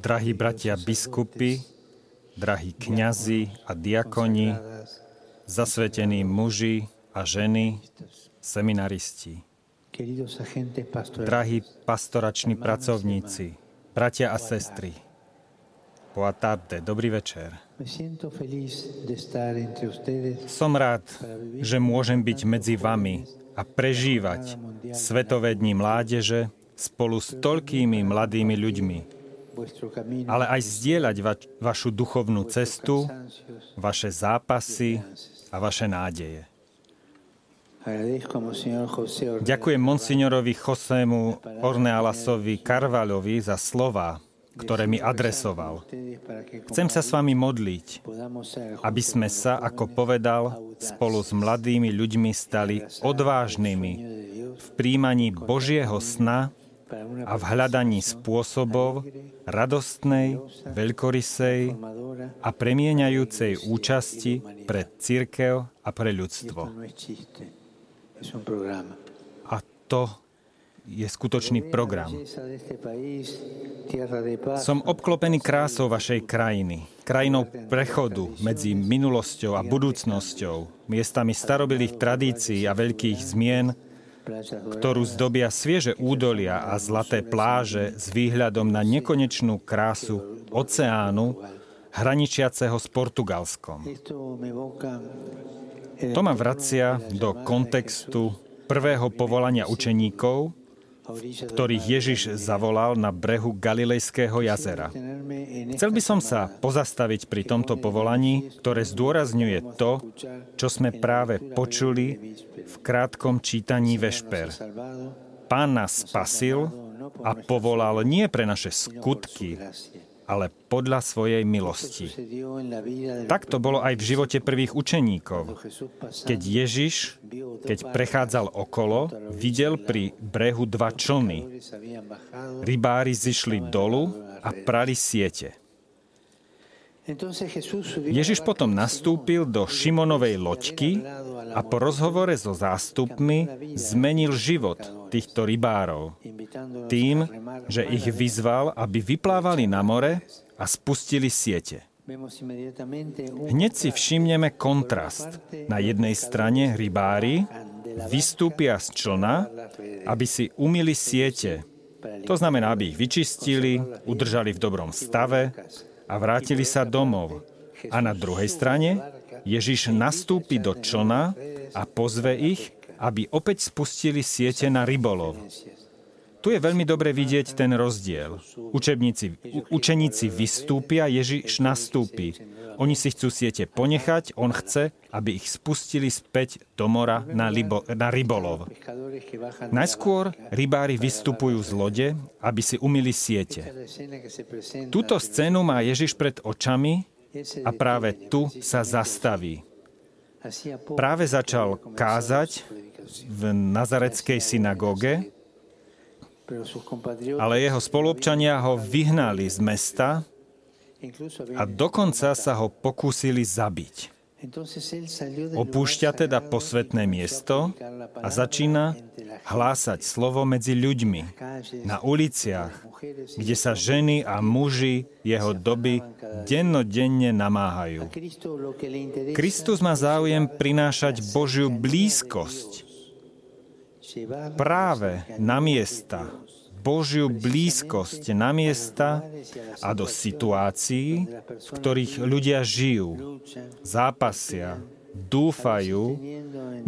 drahí bratia biskupy, drahí kňazi a diakoni, zasvetení muži a ženy, seminaristi, drahí pastorační pracovníci, bratia a sestry. Boa tarde, dobrý večer. Som rád, že môžem byť medzi vami a prežívať Svetové dni mládeže spolu s toľkými mladými ľuďmi, ale aj zdieľať va- vašu duchovnú cestu, vaše zápasy a vaše nádeje. Ďakujem monsignorovi Josému Ornealasovi Carvalovi za slova, ktoré mi adresoval. Chcem sa s vami modliť, aby sme sa, ako povedal, spolu s mladými ľuďmi stali odvážnymi v príjmaní Božieho sna a v hľadaní spôsobov radostnej, veľkorysej a premieňajúcej účasti pre církev a pre ľudstvo. A to je skutočný program. Som obklopený krásou vašej krajiny, krajinou prechodu medzi minulosťou a budúcnosťou, miestami starobilých tradícií a veľkých zmien, ktorú zdobia svieže údolia a zlaté pláže s výhľadom na nekonečnú krásu oceánu, hraničiaceho s Portugalskom. To ma vracia do kontextu prvého povolania učeníkov, ktorých Ježiš zavolal na brehu Galilejského jazera. Chcel by som sa pozastaviť pri tomto povolaní, ktoré zdôrazňuje to, čo sme práve počuli v krátkom čítaní Vešper. Pán nás spasil a povolal nie pre naše skutky. Ale podľa svojej milosti. Tak to bolo aj v živote prvých učeníkov. Keď Ježiš, keď prechádzal okolo, videl pri brehu dva člny. Rybári zišli dolu a prali siete. Ježiš potom nastúpil do Šimonovej loďky a po rozhovore so zástupmi zmenil život týchto rybárov tým, že ich vyzval, aby vyplávali na more a spustili siete. Hneď si všimneme kontrast. Na jednej strane rybári vystúpia z člna, aby si umili siete. To znamená, aby ich vyčistili, udržali v dobrom stave a vrátili sa domov. A na druhej strane Ježiš nastúpi do člna a pozve ich, aby opäť spustili siete na rybolov. Tu je veľmi dobre vidieť ten rozdiel. Učebníci, učeníci vystúpia, Ježiš nastúpi. Oni si chcú siete ponechať, on chce, aby ich spustili späť do mora na, libo, na rybolov. Najskôr rybári vystupujú z lode, aby si umili siete. Túto scénu má Ježiš pred očami a práve tu sa zastaví. Práve začal kázať v Nazareckej synagóge, ale jeho spoluobčania ho vyhnali z mesta a dokonca sa ho pokúsili zabiť. Opúšťa teda posvetné miesto a začína hlásať slovo medzi ľuďmi, na uliciach, kde sa ženy a muži jeho doby dennodenne namáhajú. Kristus má záujem prinášať Božiu blízkosť práve na miesta, Božiu blízkosť na miesta a do situácií, v ktorých ľudia žijú, zápasia, dúfajú,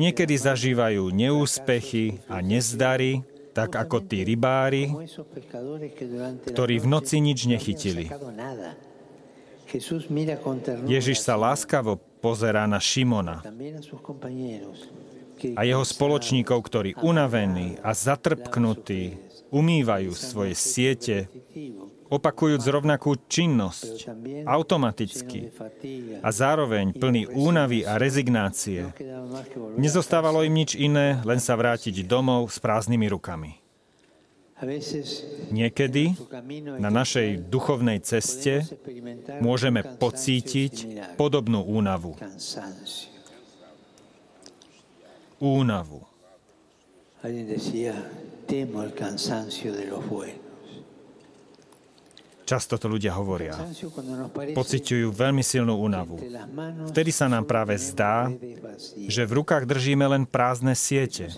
niekedy zažívajú neúspechy a nezdary, tak ako tí rybári, ktorí v noci nič nechytili. Ježiš sa láskavo pozerá na Šimona a jeho spoločníkov, ktorí unavení a zatrpknutí umývajú svoje siete, opakujúc rovnakú činnosť automaticky a zároveň plný únavy a rezignácie. Nezostávalo im nič iné, len sa vrátiť domov s prázdnymi rukami. Niekedy na našej duchovnej ceste môžeme pocítiť podobnú únavu. Únavu. Temo el cansancio de los buenos. Často to ľudia hovoria. Pociťujú veľmi silnú únavu. Vtedy sa nám práve zdá, že v rukách držíme len prázdne siete.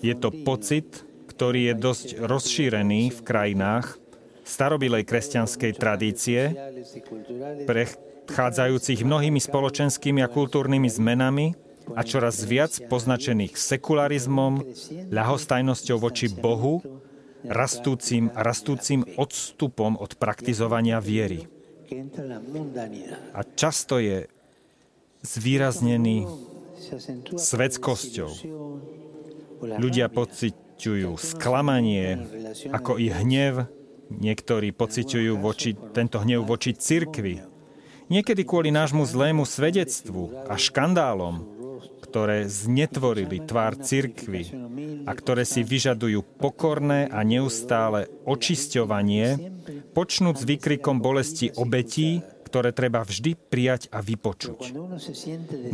Je to pocit, ktorý je dosť rozšírený v krajinách starobilej kresťanskej tradície, prechádzajúcich mnohými spoločenskými a kultúrnymi zmenami a čoraz viac poznačených sekularizmom, ľahostajnosťou voči Bohu rastúcim a rastúcim odstupom od praktizovania viery. A často je zvýraznený svetskosťou. Ľudia pociťujú sklamanie, ako i hnev, niektorí pociťujú voči, tento hnev voči cirkvi. Niekedy kvôli nášmu zlému svedectvu a škandálom, ktoré znetvorili tvár cirkvy a ktoré si vyžadujú pokorné a neustále očisťovanie, počnúť s výkrikom bolesti obetí, ktoré treba vždy prijať a vypočuť.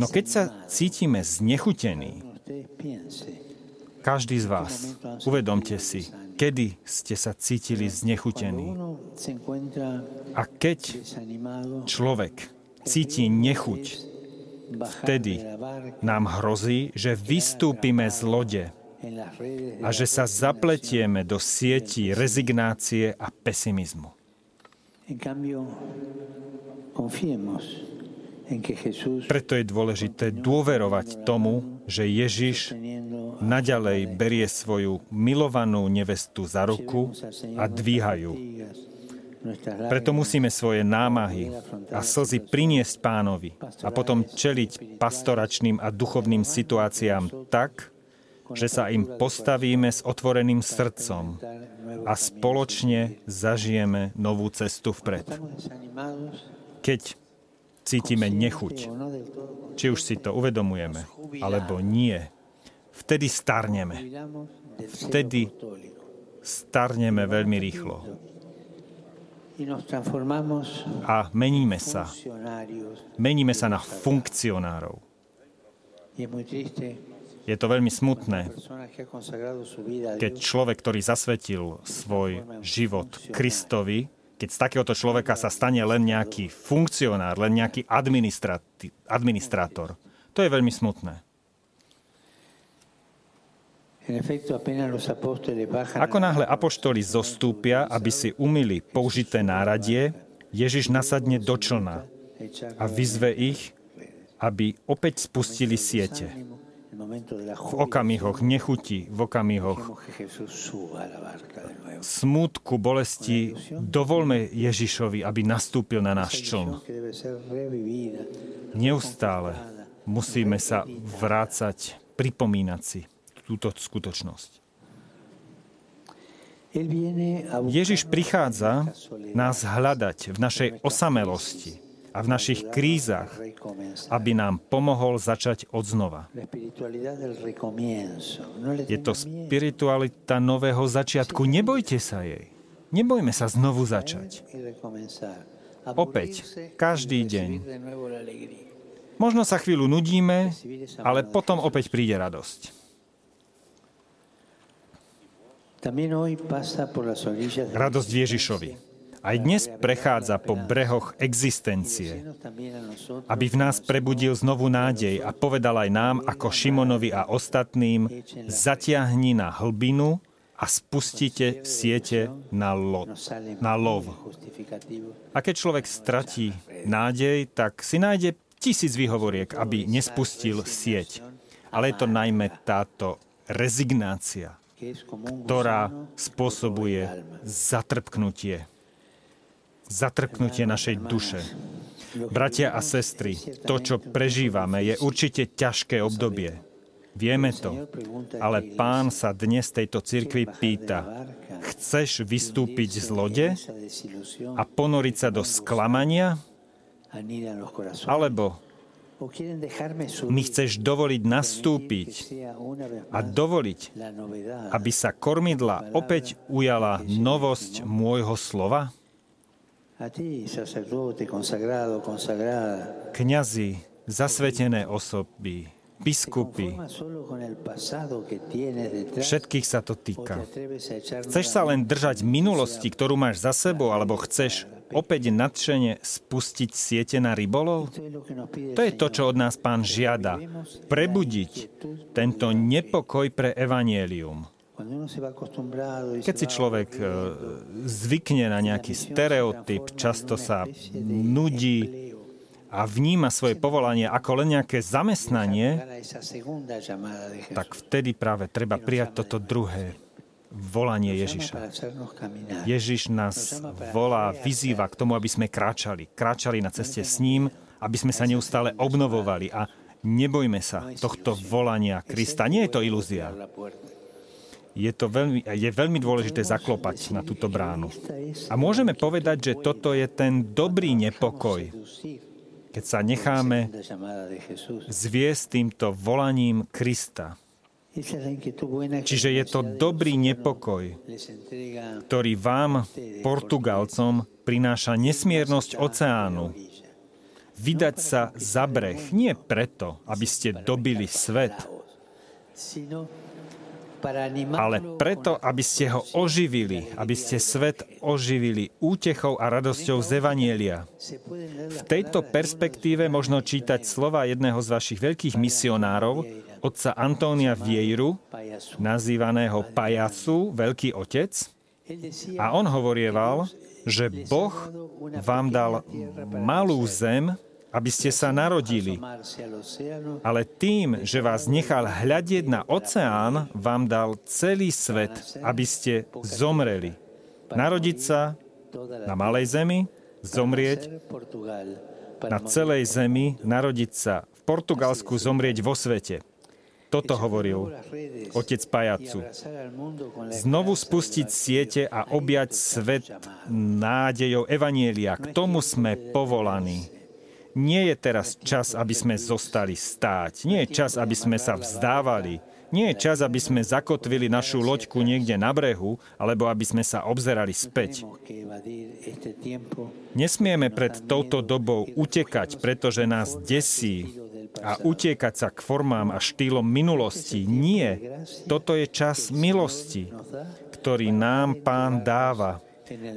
No keď sa cítime znechutení, každý z vás, uvedomte si, kedy ste sa cítili znechutení. A keď človek cíti nechuť, Vtedy nám hrozí, že vystúpime z lode a že sa zapletieme do sietí rezignácie a pesimizmu. Preto je dôležité dôverovať tomu, že Ježiš naďalej berie svoju milovanú nevestu za ruku a dvíhajú preto musíme svoje námahy a slzy priniesť pánovi a potom čeliť pastoračným a duchovným situáciám tak, že sa im postavíme s otvoreným srdcom a spoločne zažijeme novú cestu vpred. Keď cítime nechuť, či už si to uvedomujeme, alebo nie, vtedy starneme. Vtedy starneme veľmi rýchlo a meníme sa. Meníme sa na funkcionárov. Je to veľmi smutné, keď človek, ktorý zasvetil svoj život Kristovi, keď z takéhoto človeka sa stane len nejaký funkcionár, len nejaký administrátor. To je veľmi smutné. Ako náhle apoštoli zostúpia, aby si umili použité náradie, Ježiš nasadne do člna a vyzve ich, aby opäť spustili siete. V okamihoch nechuti, v okamihoch smutku, bolesti, dovolme Ježišovi, aby nastúpil na náš čln. Neustále musíme sa vrácať, pripomínať si túto skutočnosť. Ježiš prichádza nás hľadať v našej osamelosti a v našich krízach, aby nám pomohol začať od znova. Je to spiritualita nového začiatku. Nebojte sa jej. Nebojme sa znovu začať. Opäť, každý deň. Možno sa chvíľu nudíme, ale potom opäť príde radosť. Radosť Ježišovi. Aj dnes prechádza po brehoch existencie, aby v nás prebudil znovu nádej a povedal aj nám, ako Šimonovi a ostatným, zatiahni na hlbinu a spustite siete na, lo, na lov. A keď človek stratí nádej, tak si nájde tisíc výhovoriek, aby nespustil sieť. Ale je to najmä táto rezignácia, ktorá spôsobuje zatrpknutie. Zatrpknutie našej duše. Bratia a sestry, to, čo prežívame, je určite ťažké obdobie. Vieme to, ale pán sa dnes tejto cirkvi pýta, chceš vystúpiť z lode a ponoriť sa do sklamania? Alebo mi chceš dovoliť nastúpiť a dovoliť, aby sa kormidla opäť ujala novosť môjho slova? Kňazi, zasvetené osoby, biskupy. Všetkých sa to týka. Chceš sa len držať minulosti, ktorú máš za sebou, alebo chceš opäť nadšene spustiť siete na rybolov? To je to, čo od nás pán žiada. Prebudiť tento nepokoj pre evanielium. Keď si človek e, zvykne na nejaký stereotyp, často sa nudí a vníma svoje povolanie ako len nejaké zamestnanie, tak vtedy práve treba prijať toto druhé volanie Ježiša. Ježiš nás volá, vyzýva k tomu, aby sme kráčali. Kráčali na ceste s ním, aby sme sa neustále obnovovali a nebojme sa tohto volania Krista. Nie je to ilúzia. Je, to veľmi, je veľmi dôležité zaklopať na túto bránu. A môžeme povedať, že toto je ten dobrý nepokoj, keď sa necháme zviesť týmto volaním Krista. Čiže je to dobrý nepokoj, ktorý vám, Portugalcom, prináša nesmiernosť oceánu. Vydať sa za breh nie preto, aby ste dobili svet, ale preto, aby ste ho oživili, aby ste svet oživili útechou a radosťou z Evanielia. V tejto perspektíve možno čítať slova jedného z vašich veľkých misionárov, otca Antónia Vieiru, nazývaného Pajacu, Veľký otec. A on hovorieval, že Boh vám dal malú zem, aby ste sa narodili. Ale tým, že vás nechal hľadieť na oceán, vám dal celý svet, aby ste zomreli. Narodiť sa na malej zemi, zomrieť na celej zemi, narodiť sa v Portugalsku, zomrieť vo svete. Toto hovoril otec Pajacu. Znovu spustiť siete a objať svet nádejou Evanielia. K tomu sme povolaní. Nie je teraz čas, aby sme zostali stáť. Nie je čas, aby sme sa vzdávali. Nie je čas, aby sme zakotvili našu loďku niekde na brehu, alebo aby sme sa obzerali späť. Nesmieme pred touto dobou utekať, pretože nás desí a utiekať sa k formám a štýlom minulosti. Nie. Toto je čas milosti, ktorý nám Pán dáva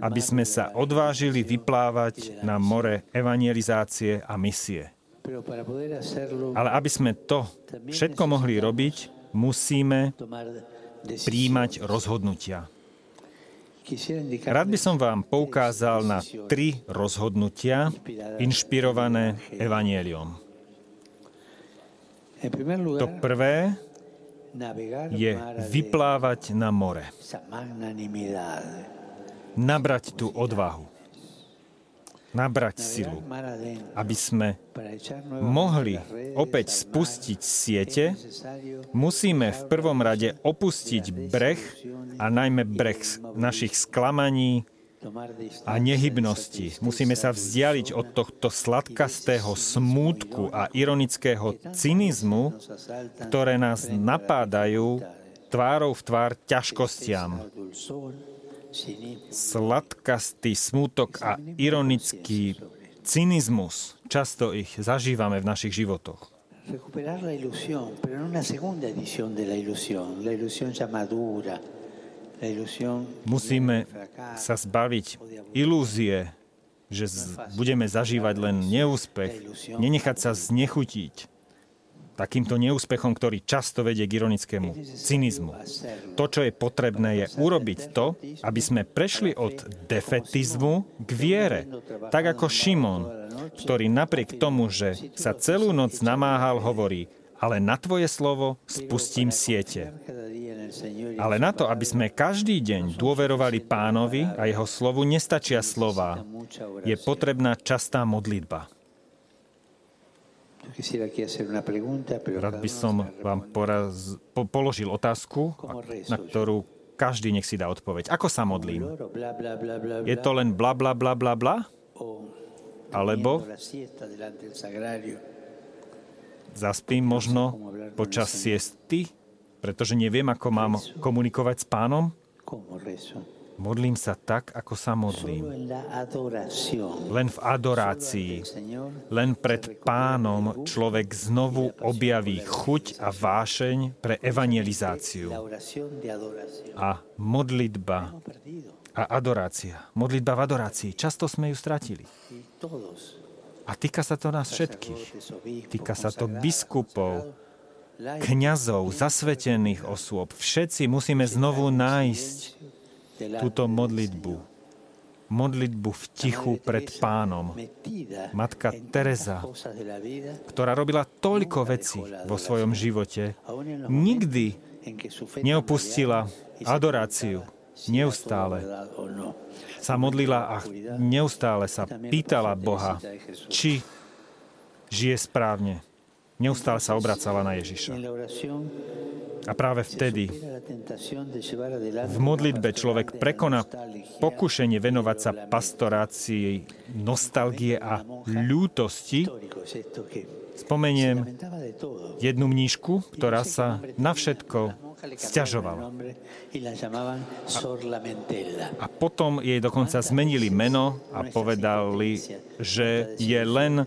aby sme sa odvážili vyplávať na more evangelizácie a misie. Ale aby sme to všetko mohli robiť, musíme príjmať rozhodnutia. Rád by som vám poukázal na tri rozhodnutia inšpirované evanieliom. To prvé je vyplávať na more nabrať tú odvahu, nabrať silu, aby sme mohli opäť spustiť siete, musíme v prvom rade opustiť breh a najmä breh našich sklamaní a nehybnosti. Musíme sa vzdialiť od tohto sladkastého smútku a ironického cynizmu, ktoré nás napádajú tvárou v tvár ťažkostiam sladkastý smutok a ironický cynizmus. Často ich zažívame v našich životoch. Musíme sa zbaviť ilúzie, že budeme zažívať len neúspech, nenechať sa znechutiť takýmto neúspechom, ktorý často vedie k ironickému cynizmu. To, čo je potrebné, je urobiť to, aby sme prešli od defetizmu k viere. Tak ako Šimon, ktorý napriek tomu, že sa celú noc namáhal, hovorí, ale na tvoje slovo spustím siete. Ale na to, aby sme každý deň dôverovali pánovi a jeho slovu, nestačia slova. Je potrebná častá modlitba. Rád by som vám poraz, po, položil otázku, na ktorú každý nech si dá odpoveď. Ako sa modlím? Je to len bla bla bla bla bla? Alebo zaspím možno počas siesty, pretože neviem, ako mám komunikovať s pánom? Modlím sa tak, ako sa modlím. Len v adorácii, len pred pánom človek znovu objaví chuť a vášeň pre evangelizáciu. A modlitba a adorácia. Modlitba v adorácii. Často sme ju stratili. A týka sa to nás všetkých. Týka sa to biskupov, kňazov, zasvetených osôb. Všetci musíme znovu nájsť túto modlitbu. Modlitbu v tichu pred pánom. Matka Teresa, ktorá robila toľko vecí vo svojom živote, nikdy neopustila adoráciu. Neustále sa modlila a neustále sa pýtala Boha, či žije správne. Neustále sa obracala na Ježiša. A práve vtedy v modlitbe človek prekoná pokušenie venovať sa pastorácii nostalgie a ľútosti. Spomeniem jednu mníšku, ktorá sa na všetko stiažovala. A, a potom jej dokonca zmenili meno a povedali, že je len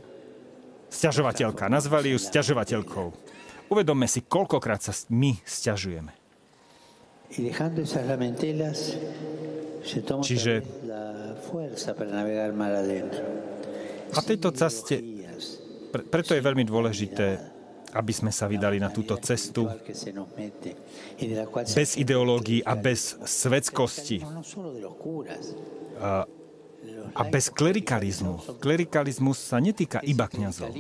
Sťažovateľka. Nazvali ju sťažovateľkou. Uvedomme si, koľkokrát sa my sťažujeme. Čiže a tejto ceste, pre, preto je veľmi dôležité, aby sme sa vydali na túto cestu bez ideológií a bez svetskosti a bez klerikalizmu. Klerikalizmus sa netýka iba kňazov.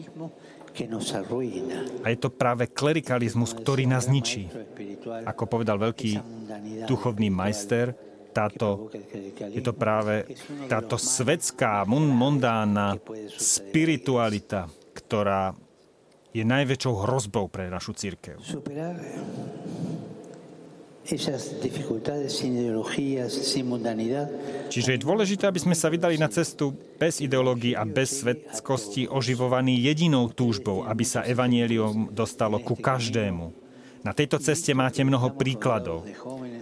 A je to práve klerikalizmus, ktorý nás ničí. Ako povedal veľký duchovný majster, táto, je to práve táto svetská, mondánna spiritualita, ktorá je najväčšou hrozbou pre našu církev. Čiže je dôležité, aby sme sa vydali na cestu bez ideológií a bez svetskosti oživovaný jedinou túžbou, aby sa evanielium dostalo ku každému. Na tejto ceste máte mnoho príkladov.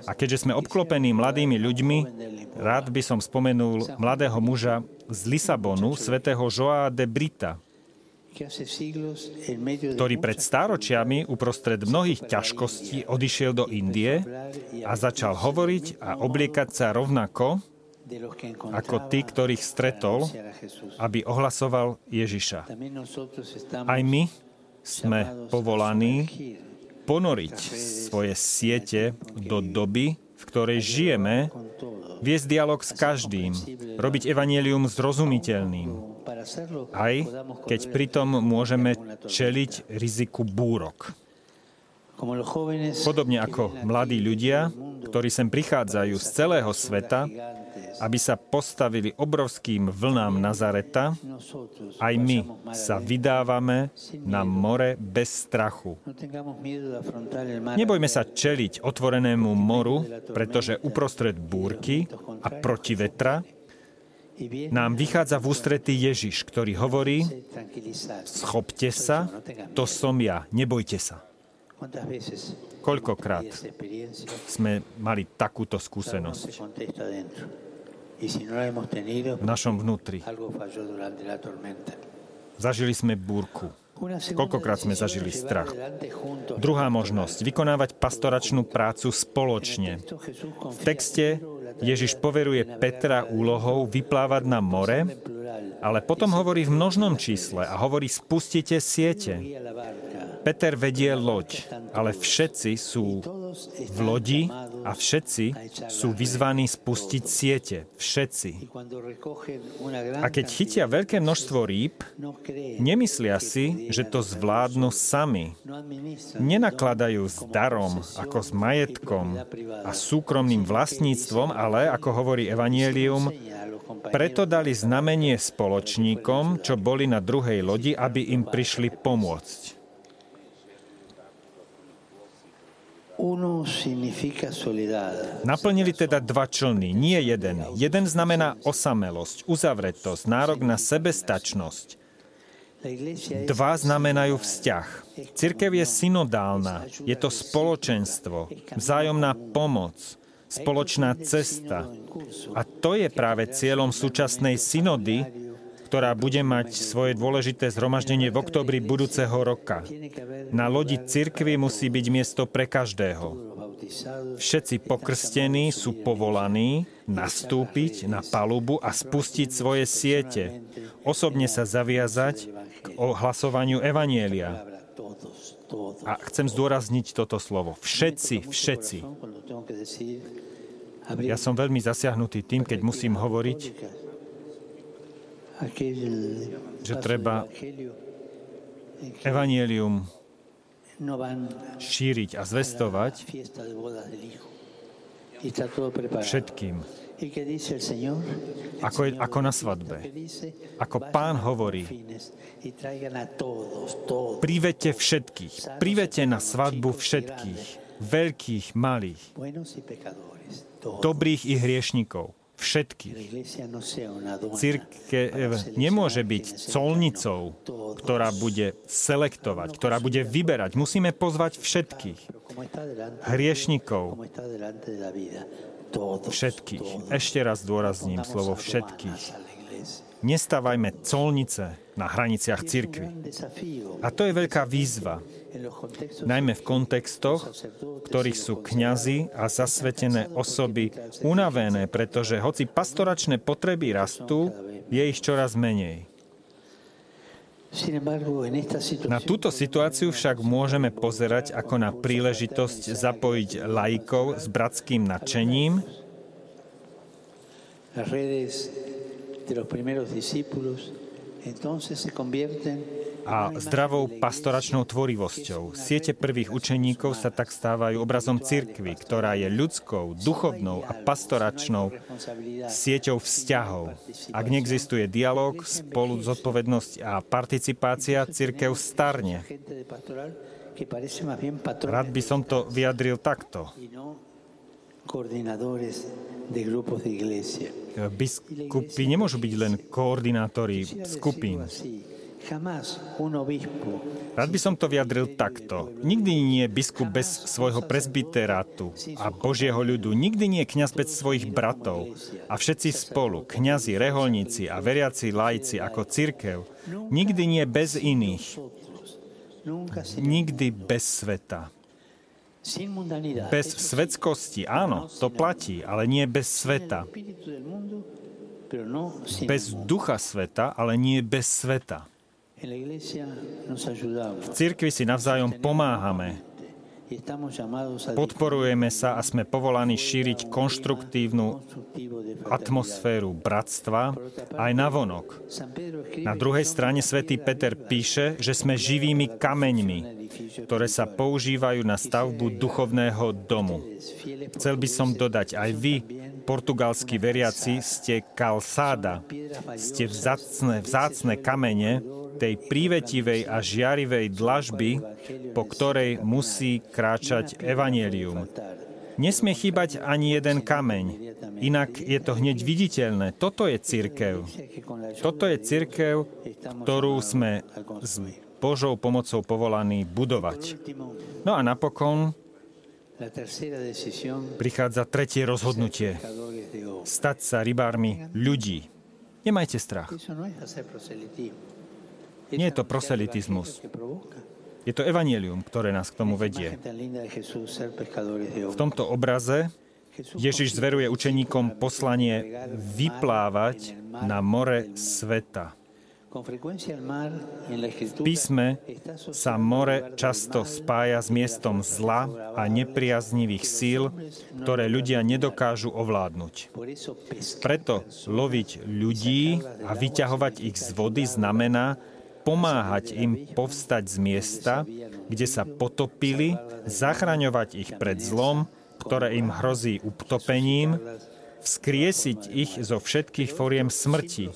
A keďže sme obklopení mladými ľuďmi, rád by som spomenul mladého muža z Lisabonu, svätého Joa de Brita, ktorý pred stáročiami uprostred mnohých ťažkostí odišiel do Indie a začal hovoriť a obliekať sa rovnako ako tí, ktorých stretol, aby ohlasoval Ježiša. Aj my sme povolaní ponoriť svoje siete do doby, v ktorej žijeme, viesť dialog s každým, robiť evanielium zrozumiteľným, aj keď pritom môžeme čeliť riziku búrok. Podobne ako mladí ľudia, ktorí sem prichádzajú z celého sveta, aby sa postavili obrovským vlnám Nazareta, aj my sa vydávame na more bez strachu. Nebojme sa čeliť otvorenému moru, pretože uprostred búrky a proti vetra nám vychádza v ústretí Ježiš, ktorý hovorí, schopte sa, to som ja, nebojte sa. Koľkokrát sme mali takúto skúsenosť v našom vnútri. Zažili sme búrku. Koľkokrát sme zažili strach. Druhá možnosť, vykonávať pastoračnú prácu spoločne. V texte Ježiš poveruje Petra úlohou vyplávať na more, ale potom hovorí v množnom čísle a hovorí spustite siete. Peter vedie loď, ale všetci sú v lodi a všetci sú vyzvaní spustiť siete. Všetci. A keď chytia veľké množstvo rýb, nemyslia si, že to zvládnu sami. Nenakladajú s darom, ako s majetkom a súkromným vlastníctvom, ale, ako hovorí Evangelium, preto dali znamenie spoločníkom, čo boli na druhej lodi, aby im prišli pomôcť. Naplnili teda dva člny, nie jeden. Jeden znamená osamelosť, uzavretosť, nárok na sebestačnosť. Dva znamenajú vzťah. Cirkev je synodálna, je to spoločenstvo, vzájomná pomoc, spoločná cesta. A to je práve cieľom súčasnej synody, ktorá bude mať svoje dôležité zhromaždenie v oktobri budúceho roka. Na lodi cirkvy musí byť miesto pre každého. Všetci pokrstení sú povolaní nastúpiť na palubu a spustiť svoje siete, osobne sa zaviazať k ohlasovaniu Evanielia. A chcem zdôrazniť toto slovo. Všetci, všetci. Ja som veľmi zasiahnutý tým, keď musím hovoriť že treba evanielium šíriť a zvestovať všetkým. Ako, je, ako na svadbe. Ako pán hovorí, privedte všetkých, privedte na svadbu všetkých, veľkých, malých, dobrých i hriešnikov všetkých. Církev nemôže byť colnicou, ktorá bude selektovať, ktorá bude vyberať. Musíme pozvať všetkých. Hriešnikov. Všetkých. Ešte raz dôrazním slovo všetkých. Nestávajme colnice na hraniciach cirkvy. A to je veľká výzva, najmä v kontextoch, ktorých sú kňazi a zasvetené osoby unavené, pretože hoci pastoračné potreby rastú, je ich čoraz menej. Na túto situáciu však môžeme pozerať ako na príležitosť zapojiť laikov s bratským nadšením a zdravou pastoračnou tvorivosťou. Siete prvých učeníkov sa tak stávajú obrazom cirkvy, ktorá je ľudskou, duchovnou a pastoračnou sieťou vzťahov. Ak neexistuje dialog, spolu zodpovednosť a participácia, cirkev starne. Rád by som to vyjadril takto. Biskupy nemôžu byť len koordinátori skupín. Rád by som to vyjadril takto. Nikdy nie je biskup bez svojho presbyterátu a Božieho ľudu. Nikdy nie je kniaz bez svojich bratov. A všetci spolu, kňazi, reholníci a veriaci lajci ako cirkev, nikdy nie bez iných. Nikdy bez sveta. Bez svetskosti, áno, to platí, ale nie bez sveta. Bez ducha sveta, ale nie bez sveta. V cirkvi si navzájom pomáhame. Podporujeme sa a sme povolaní šíriť konštruktívnu atmosféru bratstva aj na vonok. Na druhej strane svätý Peter píše, že sme živými kameňmi, ktoré sa používajú na stavbu duchovného domu. Chcel by som dodať, aj vy, portugalskí veriaci, ste kalsáda, ste vzácne, vzácne kamene, tej prívetivej a žiarivej dlažby, po ktorej musí kráčať evanielium. Nesmie chýbať ani jeden kameň, inak je to hneď viditeľné. Toto je církev. Toto je církev, ktorú sme s Božou pomocou povolaní budovať. No a napokon prichádza tretie rozhodnutie. Stať sa rybármi ľudí. Nemajte strach. Nie je to proselitizmus. Je to evanielium, ktoré nás k tomu vedie. V tomto obraze Ježiš zveruje učeníkom poslanie vyplávať na more sveta. V písme sa more často spája s miestom zla a nepriaznivých síl, ktoré ľudia nedokážu ovládnuť. Preto loviť ľudí a vyťahovať ich z vody znamená, pomáhať im povstať z miesta, kde sa potopili, zachraňovať ich pred zlom, ktoré im hrozí utopením, vzkriesiť ich zo všetkých foriem smrti.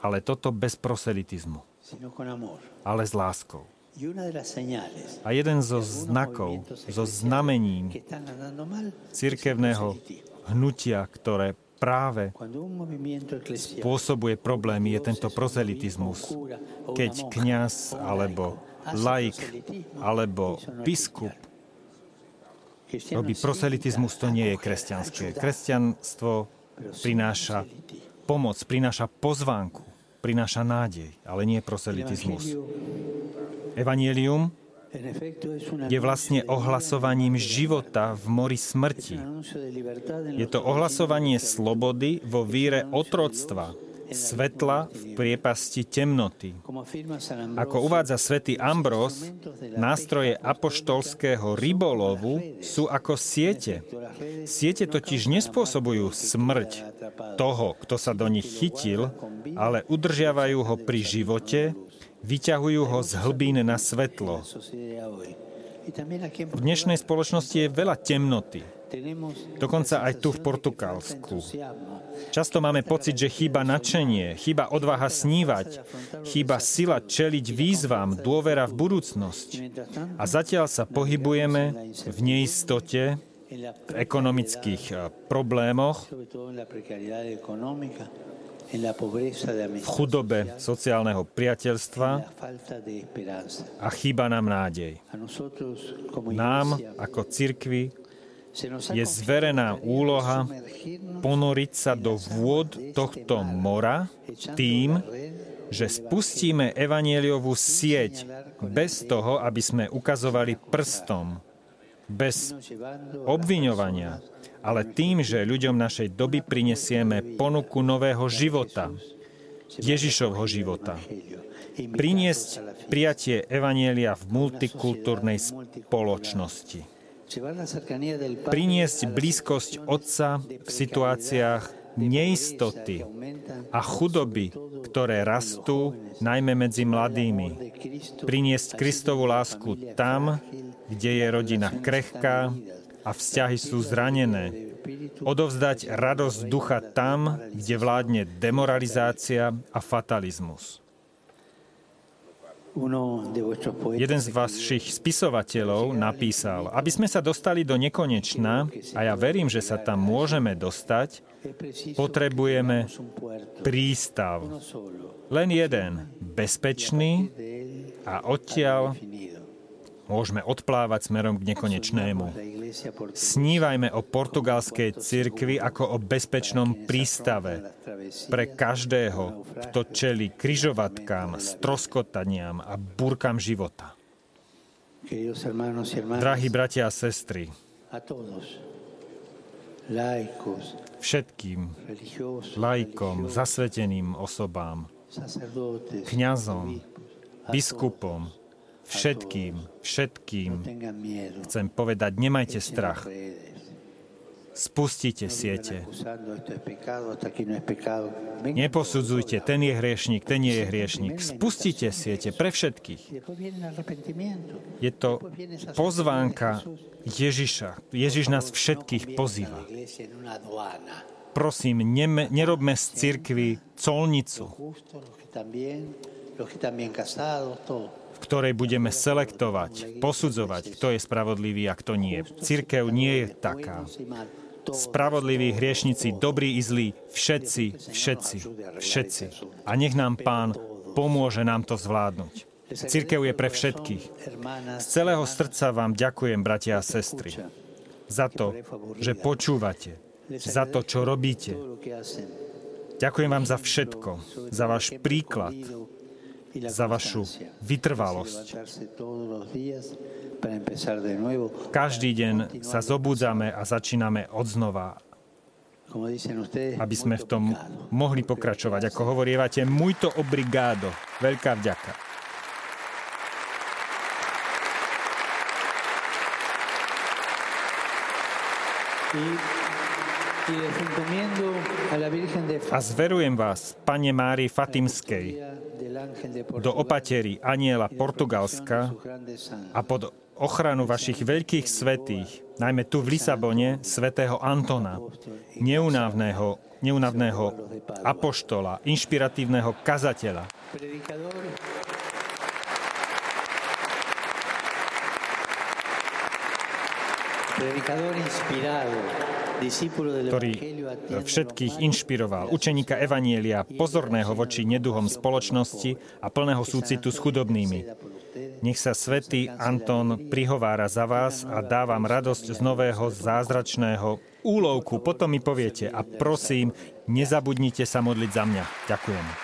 Ale toto bez proselitizmu, ale s láskou. A jeden zo znakov, zo znamením cirkevného hnutia, ktoré práve spôsobuje problémy, je tento prozelitizmus. Keď kňaz alebo laik alebo biskup robí proselitizmus, to nie je kresťanské. Kresťanstvo prináša pomoc, prináša pozvánku, prináša nádej, ale nie proselitizmus. Evangelium je vlastne ohlasovaním života v mori smrti. Je to ohlasovanie slobody vo víre otroctva, svetla v priepasti temnoty. Ako uvádza svätý Ambros, nástroje apoštolského rybolovu sú ako siete. Siete totiž nespôsobujú smrť toho, kto sa do nich chytil, ale udržiavajú ho pri živote vyťahujú ho z hlbín na svetlo. V dnešnej spoločnosti je veľa temnoty. Dokonca aj tu v Portugalsku. Často máme pocit, že chýba nadšenie, chýba odvaha snívať, chýba sila čeliť výzvam, dôvera v budúcnosť. A zatiaľ sa pohybujeme v neistote, v ekonomických eh, problémoch, v chudobe sociálneho priateľstva a chýba nám nádej. Nám ako cirkvi je zverená úloha ponoriť sa do vôd tohto mora tým, že spustíme evanieliovú sieť bez toho, aby sme ukazovali prstom, bez obviňovania, ale tým, že ľuďom našej doby prinesieme ponuku nového života, Ježišovho života. Priniesť prijatie Evanielia v multikultúrnej spoločnosti. Priniesť blízkosť Otca v situáciách neistoty a chudoby, ktoré rastú najmä medzi mladými. Priniesť Kristovú lásku tam, kde je rodina krehká, a vzťahy sú zranené. Odovzdať radosť ducha tam, kde vládne demoralizácia a fatalizmus. Jeden z vašich spisovateľov napísal, aby sme sa dostali do nekonečna, a ja verím, že sa tam môžeme dostať, potrebujeme prístav. Len jeden, bezpečný a odtiaľ môžeme odplávať smerom k nekonečnému. Snívajme o portugalskej cirkvi ako o bezpečnom prístave pre každého, kto čeli kryžovatkám, stroskotaniam a burkám života. Drahí bratia a sestry, všetkým laikom, zasveteným osobám, kňazom, biskupom, Všetkým, všetkým chcem povedať, nemajte strach. Spustite siete. Neposudzujte, ten je hriešnik, ten nie je hriešnik. Spustite siete pre všetkých. Je to pozvánka Ježiša. Ježiš nás všetkých pozýva. Prosím, nerobme z cirkvi colnicu ktorej budeme selektovať, posudzovať, kto je spravodlivý a kto nie. Cirkev nie je taká. Spravodliví hriešnici, dobrí i zlí, všetci, všetci, všetci. A nech nám Pán pomôže nám to zvládnuť. Cirkev je pre všetkých. Z celého srdca vám ďakujem, bratia a sestry, za to, že počúvate, za to, čo robíte. Ďakujem vám za všetko, za váš príklad, za vašu vytrvalosť. Každý deň sa zobudzame a začíname odznova, aby sme v tom mohli pokračovať. Ako hovorievate, muito obrigado. Veľká vďaka. A zverujem vás, Pane Márii Fatimskej, do opatery aniela Portugalska a pod ochranu vašich veľkých svetých, najmä tu v Lisabone, svätého Antona, neunávneho, neunávneho apoštola, inšpiratívneho kazateľa. Predicador inspirado ktorý všetkých inšpiroval, učeníka Evanielia, pozorného voči neduhom spoločnosti a plného súcitu s chudobnými. Nech sa svätý Anton prihovára za vás a dá vám radosť z nového zázračného úlovku. Potom mi poviete a prosím, nezabudnite sa modliť za mňa. Ďakujem.